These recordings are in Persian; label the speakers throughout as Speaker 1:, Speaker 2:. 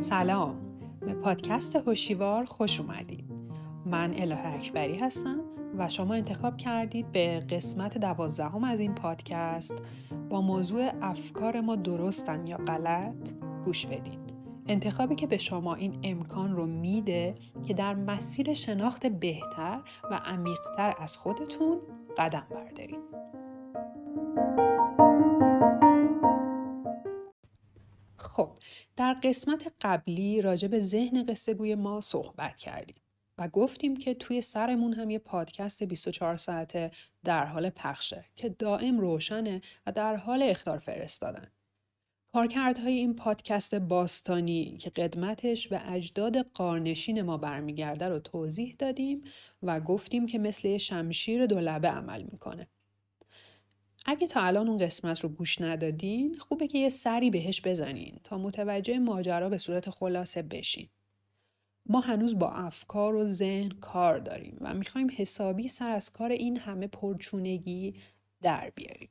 Speaker 1: سلام. به پادکست هوشیوار خوش اومدید. من اله اکبری هستم و شما انتخاب کردید به قسمت دوازدهم از این پادکست با موضوع افکار ما درستن یا غلط گوش بدین. انتخابی که به شما این امکان رو میده که در مسیر شناخت بهتر و عمیقتر از خودتون قدم بردارید. خب در قسمت قبلی راجع به ذهن قصه گوی ما صحبت کردیم و گفتیم که توی سرمون هم یه پادکست 24 ساعته در حال پخشه که دائم روشنه و در حال اختار فرستادن. کارکردهای این پادکست باستانی که قدمتش به اجداد قارنشین ما برمیگرده رو توضیح دادیم و گفتیم که مثل شمشیر دولبه عمل می‌کنه. اگه تا الان اون قسمت رو گوش ندادین خوبه که یه سری بهش بزنین تا متوجه ماجرا به صورت خلاصه بشین. ما هنوز با افکار و ذهن کار داریم و می‌خوایم حسابی سر از کار این همه پرچونگی در بیاریم.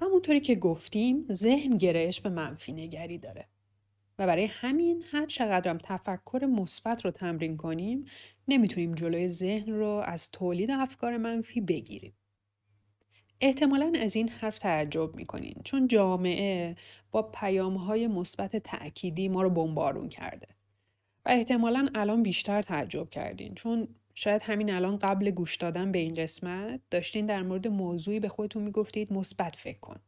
Speaker 1: همونطوری که گفتیم ذهن گرایش به منفی نگری داره. و برای همین هر چقدرم تفکر مثبت رو تمرین کنیم نمی‌تونیم جلوی ذهن رو از تولید افکار منفی بگیریم. احتمالا از این حرف تعجب می‌کنین چون جامعه با پیام های مثبت تأکیدی ما رو بمبارون کرده و احتمالا الان بیشتر تعجب کردین چون شاید همین الان قبل گوش دادن به این قسمت داشتین در مورد موضوعی به خودتون می‌گفتید مثبت فکر کن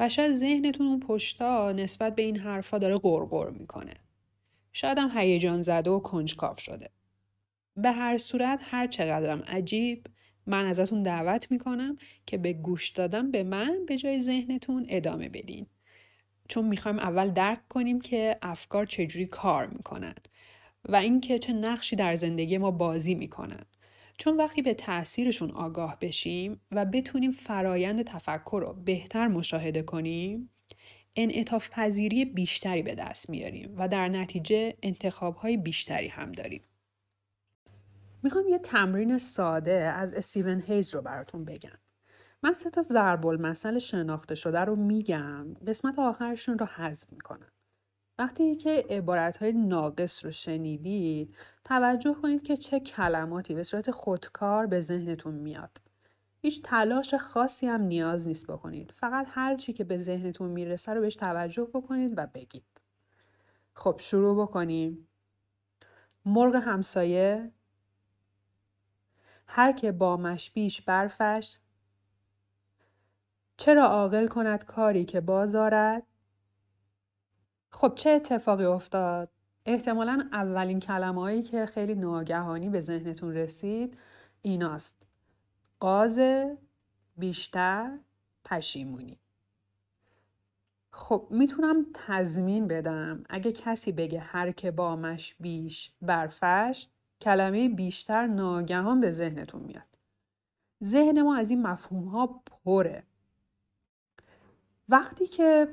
Speaker 1: و شاید ذهنتون اون پشتا نسبت به این حرفا داره غرغر می‌کنه. شاید هم هیجان زده و کنجکاف شده. به هر صورت هر چقدرم عجیب من ازتون دعوت می‌کنم که به گوش دادن به من به جای ذهنتون ادامه بدین. چون می‌خوایم اول درک کنیم که افکار چجوری کار می‌کنن و اینکه چه نقشی در زندگی ما بازی می‌کنن. چون وقتی به تاثیرشون آگاه بشیم و بتونیم فرایند تفکر رو بهتر مشاهده کنیم انعطاف پذیری بیشتری به دست میاریم و در نتیجه انتخاب های بیشتری هم داریم. می‌خوام یه تمرین ساده از استیون هیز رو براتون بگم. من سه تا ضرب المثل شناخته شده رو میگم قسمت آخرشون رو حذف می‌کنم. وقتی که عبارت های ناقص رو شنیدید توجه کنید که چه کلماتی به صورت خودکار به ذهنتون میاد. هیچ تلاش خاصی هم نیاز نیست بکنید. فقط هر چی که به ذهنتون می‌رسه رو بهش توجه بکنید و بگید. خب شروع بکنیم. مرغ همسایه هر که بامش بیش برفش چرا عاقل کند کاری که بازارد خب چه اتفاقی افتاد؟ احتمالا اولین کلمه هایی که خیلی ناگهانی به ذهنتون رسید ایناست. قاز بیشتر پشیمونی. خب می‌تونم تضمین بدم اگه کسی بگه هر که بامش بیش برفش کلمه بیشتر ناگهان به ذهنتون میاد. ذهن ما از این مفهوم ها پره. وقتی که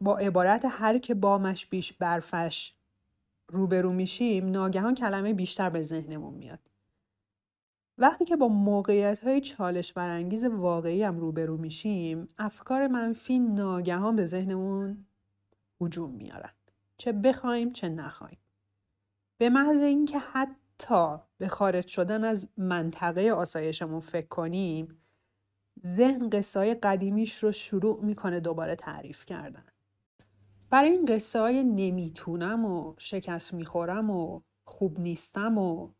Speaker 1: با عبارت هر که بامش بیش برفش روبرو میشیم ناگهان کلمه بیشتر به ذهنمون میاد. وقتی که با موقعیت های چالش برانگیز واقعی هم روبرو میشیم افکار منفی ناگهان به ذهنمون هجوم میارن. چه بخوایم چه نخوایم. به محض اینکه حتی به خارج شدن از منطقه آسایشمون فکر کنیم ذهن قصای قدیمیش رو شروع می‌کنه دوباره تعریف کردن. برای این قصه های نمی‌تونم و شکست می‌خورم و خوب نیستم و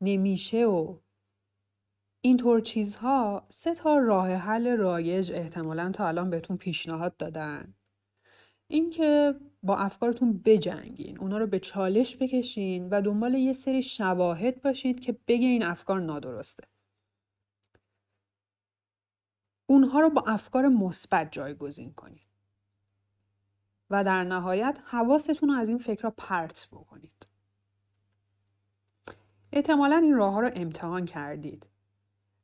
Speaker 1: نمیشه و اینطور چیزها سه تا راه حل رایج احتمالا تا الان بهتون پیشنهاد دادن. اینکه با افکارتون بجنگین اونا رو به چالش بکشین و دنبال یه سری شواهد باشید که بگه این افکار نادرسته. اونها رو با افکار مثبت جایگزین کنید. و در نهایت حواستون رو از این فکر را پرت بکنید. احتمالا این راه ها رو امتحان کردید.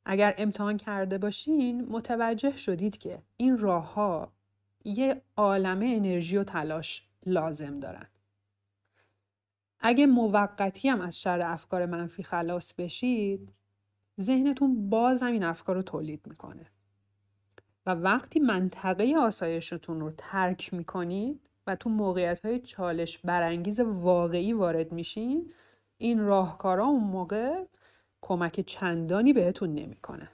Speaker 1: اگر امتحان کرده باشین متوجه شدید که این راه ها یه عالمه انرژی و تلاش لازم دارن. اگه موقتی هم از شر افکار منفی خلاص بشید ذهنتون باز هم این افکار رو تولید می‌کنه وقتی منطقه آسایشتون رو ترک می‌کنید و تو موقعیت های چالش برانگیز واقعی وارد میشین این راهکارا اون موقع کمک چندانی بهتون نمی‌کنه.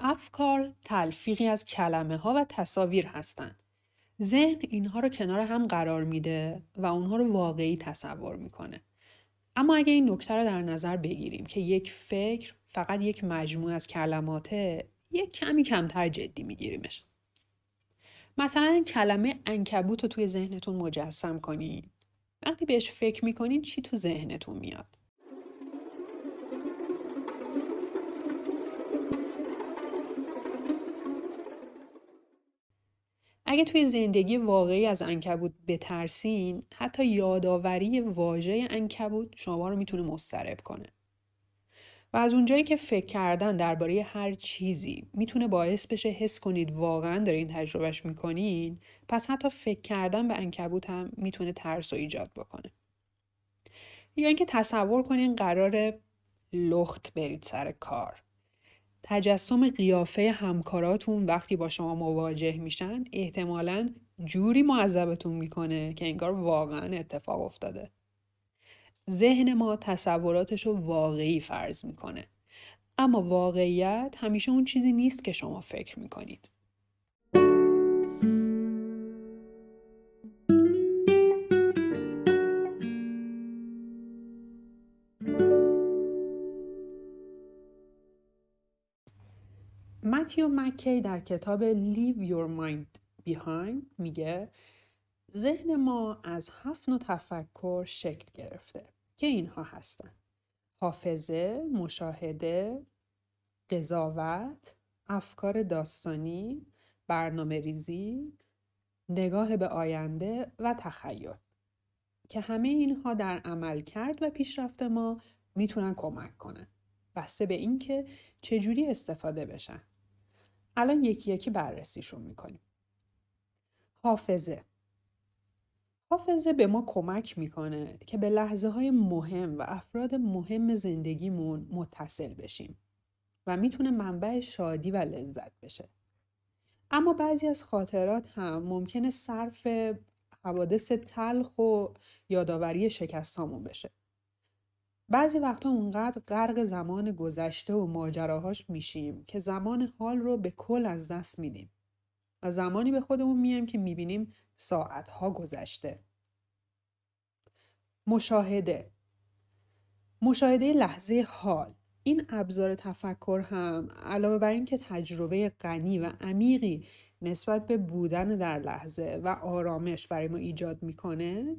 Speaker 1: افکار تلفیقی از کلمه ها و تصاویر هستند. ذهن اینها رو کنار هم قرار میده و اونها رو واقعی تصور می‌کنه. اما اگه این نکته رو در نظر بگیریم که یک فکر فقط یک مجموعه از کلماته یک کمی کمتر جدی میگیریمش. مثلا کلمه انکبوت رو توی ذهنتون مجسم کنین. وقتی بهش فکر می‌کنین چی تو ذهنتون میاد؟ اگه توی زندگی واقعی از انکبوت بترسین حتی یادآوری واژه انکبوت شما رو می‌تونه مسترب کنه و از اونجایی که فکر کردن درباره هر چیزی می‌تونه باعث بشه حس کنید واقعا دارین تجربهش می‌کنین پس حتی فکر کردن به انکبوت هم می‌تونه ترس و ایجاد بکنه یا اینکه تصور کنین قرار لخت برید سر کار تجسم قیافه همکاراتون وقتی با شما مواجه میشن احتمالا جوری معذبتون می‌کنه که انگار واقعا اتفاق افتاده. ذهن ما تصوراتش رو واقعی فرض می‌کنه. اما واقعیت همیشه اون چیزی نیست که شما فکر می‌کنید. متیو مکی در کتاب Leave Your Mind Behind میگه ذهن ما از هفت نوع تفکر شکل گرفته که اینها هستن. حافظه، مشاهده، قضاوت، افکار داستانی، برنامه ریزی، نگاه به آینده و تخیل. که همه اینها در عمل کرد و پیشرفت ما می‌تونن کمک کنن بسته به اینکه چجوری استفاده بشن. الان یکی یکی بررسیشون می‌کنیم. حافظه. حافظه به ما کمک می‌کنه که به لحظه های مهم و افراد مهم زندگیمون متصل بشیم و می‌تونه منبع شادی و لذت بشه. اما بعضی از خاطرات هم ممکنه صرف حوادث تلخ و یادآوری شکستامون بشه. بعضی وقتا اونقدر غرق زمان گذشته و ماجراهاش میشیم که زمان حال رو به کل از دست میدیم و زمانی به خودمون میایم که می‌بینیم ساعتها گذشته. مشاهده مشاهده لحظه حال این ابزار تفکر هم علاوه بر اینکه تجربه غنی و عمیقی نسبت به بودن در لحظه و آرامش برای ما ایجاد می‌کنه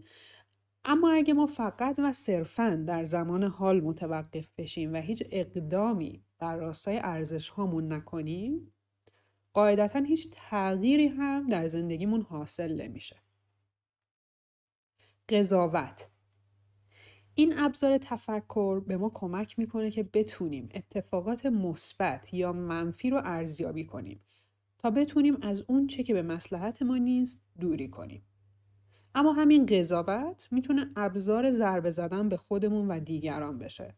Speaker 1: اما اگه ما فقط و صرفا در زمان حال متوقف بشیم و هیچ اقدامی در راستای ارزش هامون نکنیم قاعدتا هیچ تغییری هم در زندگیمون حاصل نمیشه. قضاوت این ابزار تفکر به ما کمک می‌کنه که بتونیم اتفاقات مثبت یا منفی رو ارزیابی کنیم تا بتونیم از اون چه که به مسلحت ما نیست دوری کنیم. اما همین قضاوت می‌تونه ابزار ضربه زدن به خودمون و دیگران بشه.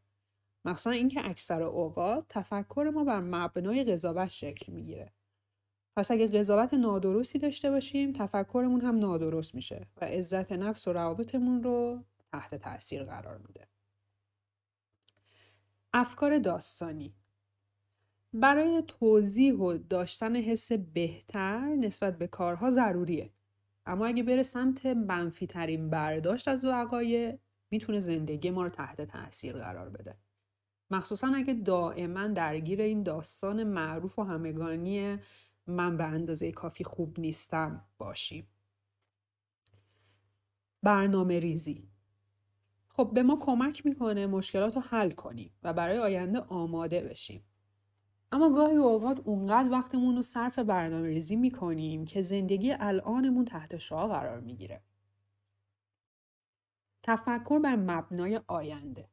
Speaker 1: مخصوصا اینکه اکثر اوقات تفکر ما بر مبنای قضاوت شکل می‌گیره. پس اگه قضاوت نادرستی داشته باشیم تفکرمون هم نادرست میشه و عزت نفس و روابطمون رو تحت تاثیر قرار میده. افکار داستانی برای توضیح و داشتن حس بهتر نسبت به کارها ضروریه. اما اگه بره سمت منفی ترین برداشت از وقایع می‌تونه زندگی ما رو تحت تاثیر قرار بده مخصوصا اگه دائما درگیر این داستان معروف و همگانی من به اندازه کافی خوب نیستم باشیم. برنامه ریزی. خب به ما کمک می‌کنه مشکلات رو حل کنیم و برای آینده آماده بشیم. اما گاهی اوقات اونقدر وقتمون رو صرف برنامه ریزی می‌کنیم که زندگی الانمون تحت شعا قرار می‌گیره. تفکر بر مبنای آینده.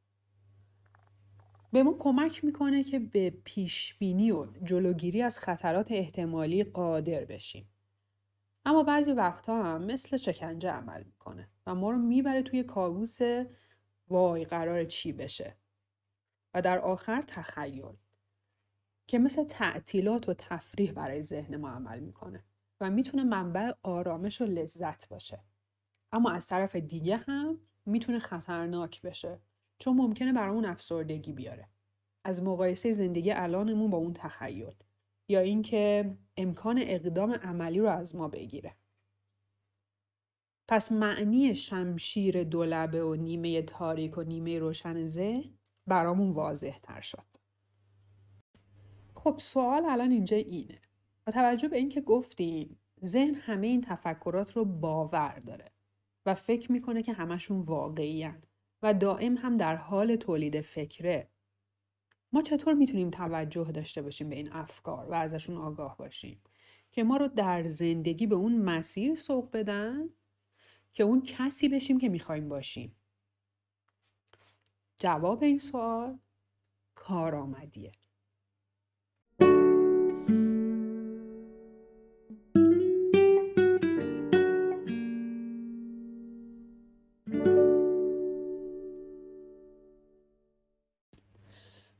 Speaker 1: به ما کمک می‌کنه که به پیشبینی و جلوگیری از خطرات احتمالی قادر بشیم. اما بعضی وقتها هم مثل شکنجه عمل می‌کنه و ما رو می‌بره توی کابوس وای قرار چی بشه. و در آخر تخیل که مثل تعطیلات و تفریح برای ذهن ما عمل می‌کنه و می‌تونه منبع آرامش و لذت باشه. اما از طرف دیگه هم می‌تونه خطرناک بشه. چون ممکنه برامون افسردگی بیاره از مقایسه زندگی الانمون با اون تخیل یا اینکه امکان اقدام عملی رو از ما بگیره پس معنی شمشیر دولبه و نیمه تاریک و نیمه روشن ذهن برامون واضح تر شد. خب سوال الان اینجا اینه. با توجه به اینکه گفتیم ذهن همه این تفکرات رو باور داره و فکر می‌کنه که همشون واقعی و دائم هم در حال تولید فکره. ما چطور می‌تونیم توجه داشته باشیم به این افکار و ازشون آگاه باشیم؟ که ما رو در زندگی به اون مسیر سوق بدن که اون کسی بشیم که می‌خوایم باشیم؟ جواب این سوال کارآمدیه.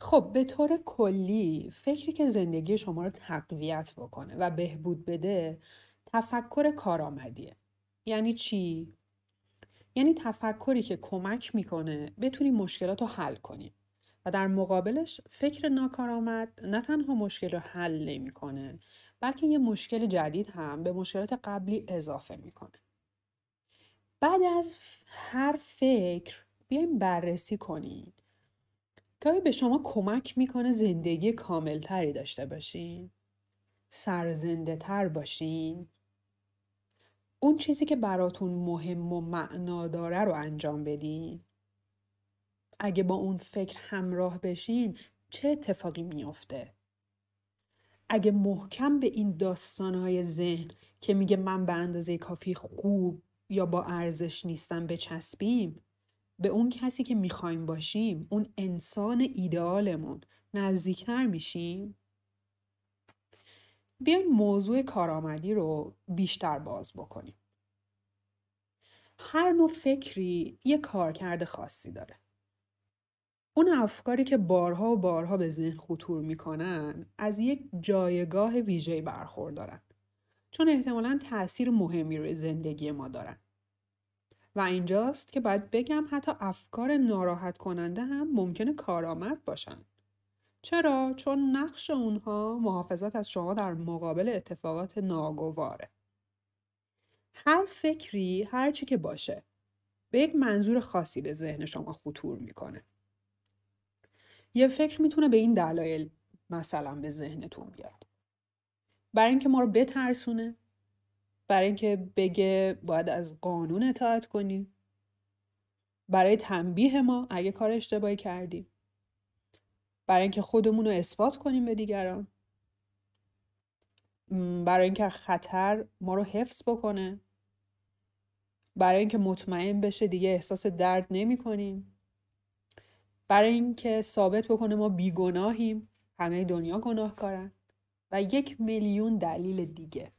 Speaker 1: خب به طور کلی فکری که زندگی شما رو تقویت بکنه و بهبود بده تفکر کارآمدیه. یعنی چی؟ یعنی تفکری که کمک می‌کنه بتونیم مشکلات رو حل کنیم و در مقابلش فکر ناکارآمد نه تنها مشکل رو حل نمی‌کنه بلکه یه مشکل جدید هم به مشکلات قبلی اضافه می‌کنه. بعد از هر فکر بیایم بررسی کنید که به شما کمک می‌کنه زندگی کاملتری داشته باشین. سرزنده تر باشین. اون چیزی که براتون مهم و معنا داره رو انجام بدین. اگه با اون فکر همراه بشین چه اتفاقی میافته؟ اگه محکم به این داستانهای ذهن که میگه من به اندازه کافی خوب یا با ارزش نیستم بچسبیم به اون کسی که می‌خوایم باشیم اون انسان ایدئالمون نزدیکتر میشیم بیاین موضوع کارآمدی رو بیشتر باز بکنیم. هر نوع فکری یه کارکرد خاصی داره. اون افکاری که بارها و بارها به ذهن خطور می‌کنن از یک جایگاه ویژه برخوردارن. چون احتمالا تاثیر مهمی روی زندگی ما دارن. و اینجاست که باید بگم حتی افکار ناراحت کننده هم ممکنه کارآمد باشن. چرا؟ چون نقش اونها محافظت از شما در مقابل اتفاقات ناگواره. هر فکری هر چی که باشه به یک منظور خاصی به ذهن شما خطور می‌کنه. یه فکر می‌تونه به این دلایل مثلا به ذهنتون بیاد. برای اینکه ما رو بترسونه برای اینکه بگه باید از قانون اطاعت کنیم برای تنبیه ما اگه کار اشتباهی کردیم برای اینکه خودمون رو اثبات کنیم به دیگران. برای اینکه خطر ما رو حفظ بکنه. برای اینکه مطمئن بشه دیگه احساس درد نمی کنیم. برای اینکه ثابت بکنه ما بیگناهیم. همه دنیا گناه کارن و یک میلیون دلیل دیگه.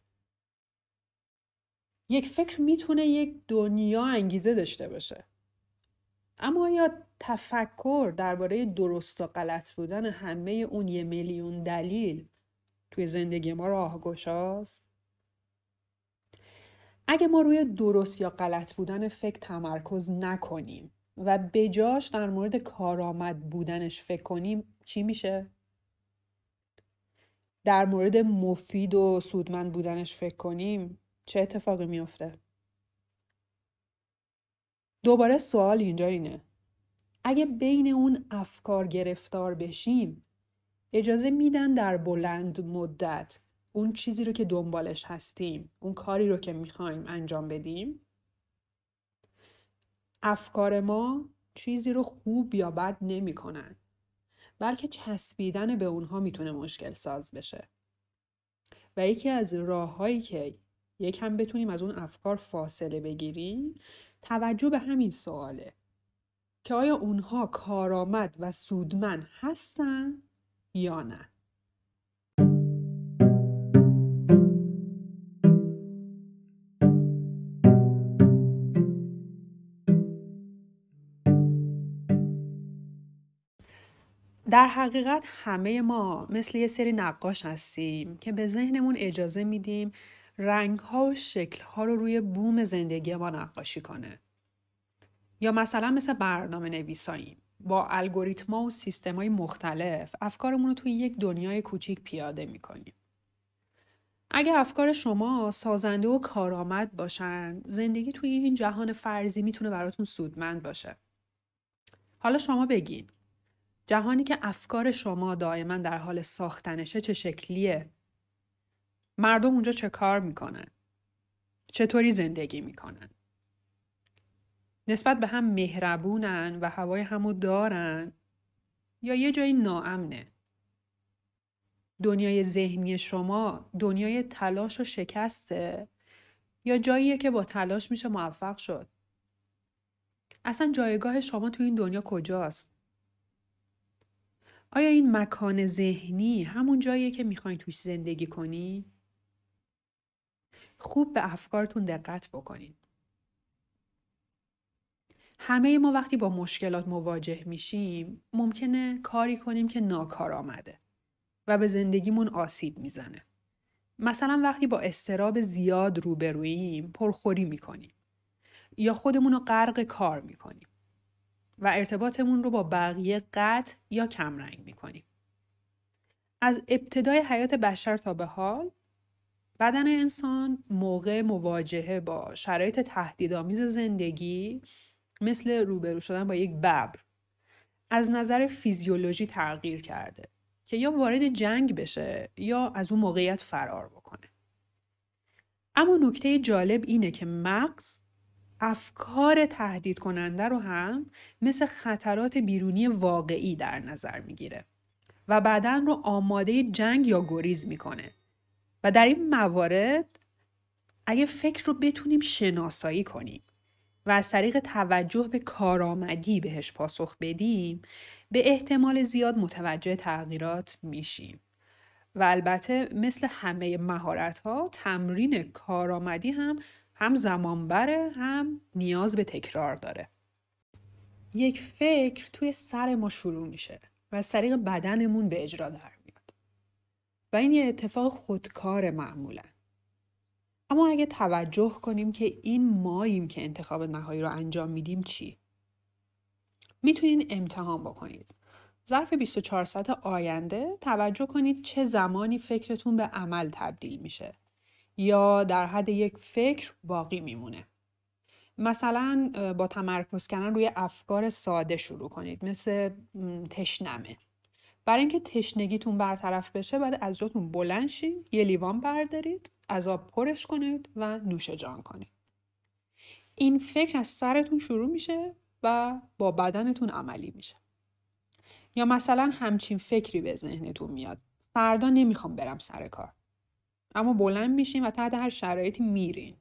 Speaker 1: یک فکر می‌تونه یک دنیا انگیزه داشته باشه اما یا تفکر درباره درست و غلط بودن همه اون یه میلیون دلیل توی زندگی ما راهگشاست اگه ما روی درست یا غلط بودن فکر تمرکز نکنیم و بجاش در مورد کارآمد بودنش فکر کنیم چی میشه؟ در مورد مفید و سودمند بودنش فکر کنیم چه اتفاقی میافته؟ دوباره سوال اینجا اینه اگه بین اون افکار گرفتار بشیم اجازه میدن در بلند مدت اون چیزی رو که دنبالش هستیم اون کاری رو که می‌خوایم انجام بدیم افکار ما چیزی رو خوب یا بد نمی‌کنن بلکه چسبیدن به اونها می‌تونه مشکل ساز بشه و یکی از راههایی که یکم بتونیم از اون افکار فاصله بگیریم؟ توجه به همین سواله. که آیا اونها کارآمد و سودمند هستن یا نه؟ در حقیقت همه ما مثل یه سری نقاش هستیم که به ذهنمون اجازه میدیم رنگ ها و شکل ها رو روی بوم زندگی ما نقاشی کنه. یا مثلا مثل برنامه نویساییم. با الگوریتما و سیستم های مختلف افکارمون رو توی یک دنیای کوچیک پیاده می‌کنیم. اگه افکار شما سازنده و کارآمد باشن زندگی توی این جهان فرضی می‌تونه براتون سودمند باشه. حالا شما بگین جهانی که افکار شما دائما در حال ساختنشه چه شکلیه؟ مردم اونجا چه کار می‌کنن؟ چطوری زندگی می‌کنن؟ نسبت به هم مهربونن و هوای همو دارن یا یه جایی ناامنه؟ دنیای ذهنی شما دنیای تلاش و شکسته یا جاییه که با تلاش میشه موفق شد؟ اصلا جایگاه شما تو این دنیا کجاست؟ آیا این مکان ذهنی همون جاییه که می‌خواین توش زندگی کنی؟ خوب به افکارتون دقت بکنین. همه ما وقتی با مشکلات مواجه میشیم ممکنه کاری کنیم که ناکار آمده و به زندگیمون آسیب می‌زنه. مثلا وقتی با استراب زیاد روبروییم پرخوری می‌کنیم یا خودمون رو غرق کار می‌کنیم. و ارتباطمون رو با بقیه قطع یا کمرنگ می‌کنیم. از ابتدای حیات بشر تا به حال بدن انسان موقع مواجهه با شرایط تهدیدآمیز زندگی مثل روبرو شدن با یک ببر از نظر فیزیولوژی تغییر کرده که یا وارد جنگ بشه یا از اون موقعیت فرار بکنه. اما نکته جالب اینه که مغز افکار تهدید کننده رو هم مثل خطرات بیرونی واقعی در نظر می‌گیره و بدن رو آماده جنگ یا گریز می‌کنه و در این موارد اگه فکر رو بتونیم شناسایی کنیم و از طریق توجه به کارآمدی بهش پاسخ بدیم به احتمال زیاد متوجه تغییرات میشیم. و البته مثل همه مهارت ها تمرین کارآمدی هم هم زمان بره هم نیاز به تکرار داره. یک فکر توی سر ما شروع میشه و از طریق بدنمون به اجرا در و این یه اتفاق خودکار معمولا اما اگه توجه کنیم که این ماییم که انتخاب نهایی رو انجام میدیم چی؟ می‌تونین امتحان بکنید. ظرف 24 ساعت آینده توجه کنید چه زمانی فکرتون به عمل تبدیل میشه یا در حد یک فکر باقی میمونه. مثلا با تمرکز کردن روی افکار ساده شروع کنید مثل تشنمه. برای اینکه تشنگیتون برطرف بشه باید از جاتون بلند شید یه لیوان بردارید از آب پرش کنید و نوش جان کنید. این فکر از سرتون شروع میشه و با بدنتون عملی میشه. یا مثلا همچین فکری به ذهنتون میاد. فردا نمی‌خوام برم سر کار. اما بلند میشین و تحت هر شرایطی میرین.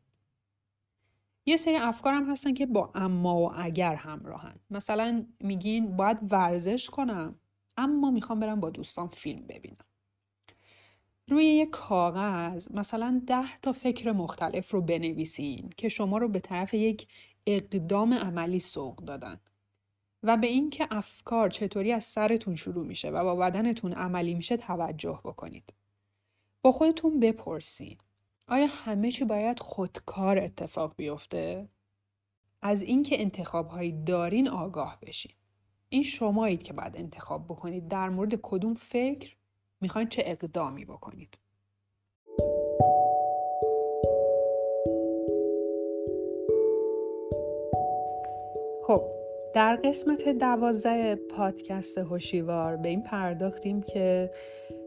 Speaker 1: یه سری افکار هم هستن که با اما و اگر همراهن. مثلا میگین باید ورزش کنم. اما می‌خوام برم با دوستان فیلم ببینم روی یک کاغذ مثلا ده تا فکر مختلف رو بنویسین که شما رو به طرف یک اقدام عملی سوق دادن و به اینکه افکار چطوری از سرتون شروع میشه و با بدنتون عملی میشه توجه بکنید. با خودتون بپرسین آیا همه چی باید خودکار اتفاق بیفته؟ از اینکه انتخابهایی دارین آگاه بشین. این شمایید که باید انتخاب بکنید در مورد کدوم فکر می‌خواین چه اقدامی بکنید. خب در قسمت دوازده پادکست هوشیوار به این پرداختیم که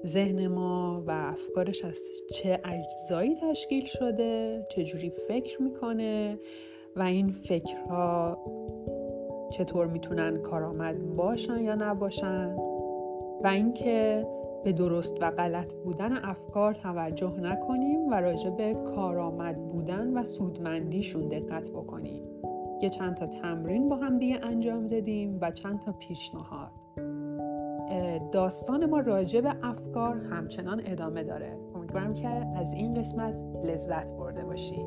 Speaker 1: ذهن ما و افکارش از چه اجزایی تشکیل شده چجوری فکر می‌کنه و این فکرها چطور می‌تونن کارآمد باشن یا نباشن و اینکه به درست و غلط بودن افکار توجه نکنیم و راجع به کارآمد بودن و سودمندیشون دقت بکنیم. یه چند تا تمرین با هم دیگه انجام دادیم و چند تا پیشنهاد. داستان ما راجع به افکار همچنان ادامه داره. امیدوارم که از این قسمت لذت برده باشید.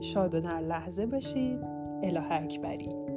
Speaker 1: شاد و در لحظه باشید. اله اکبری.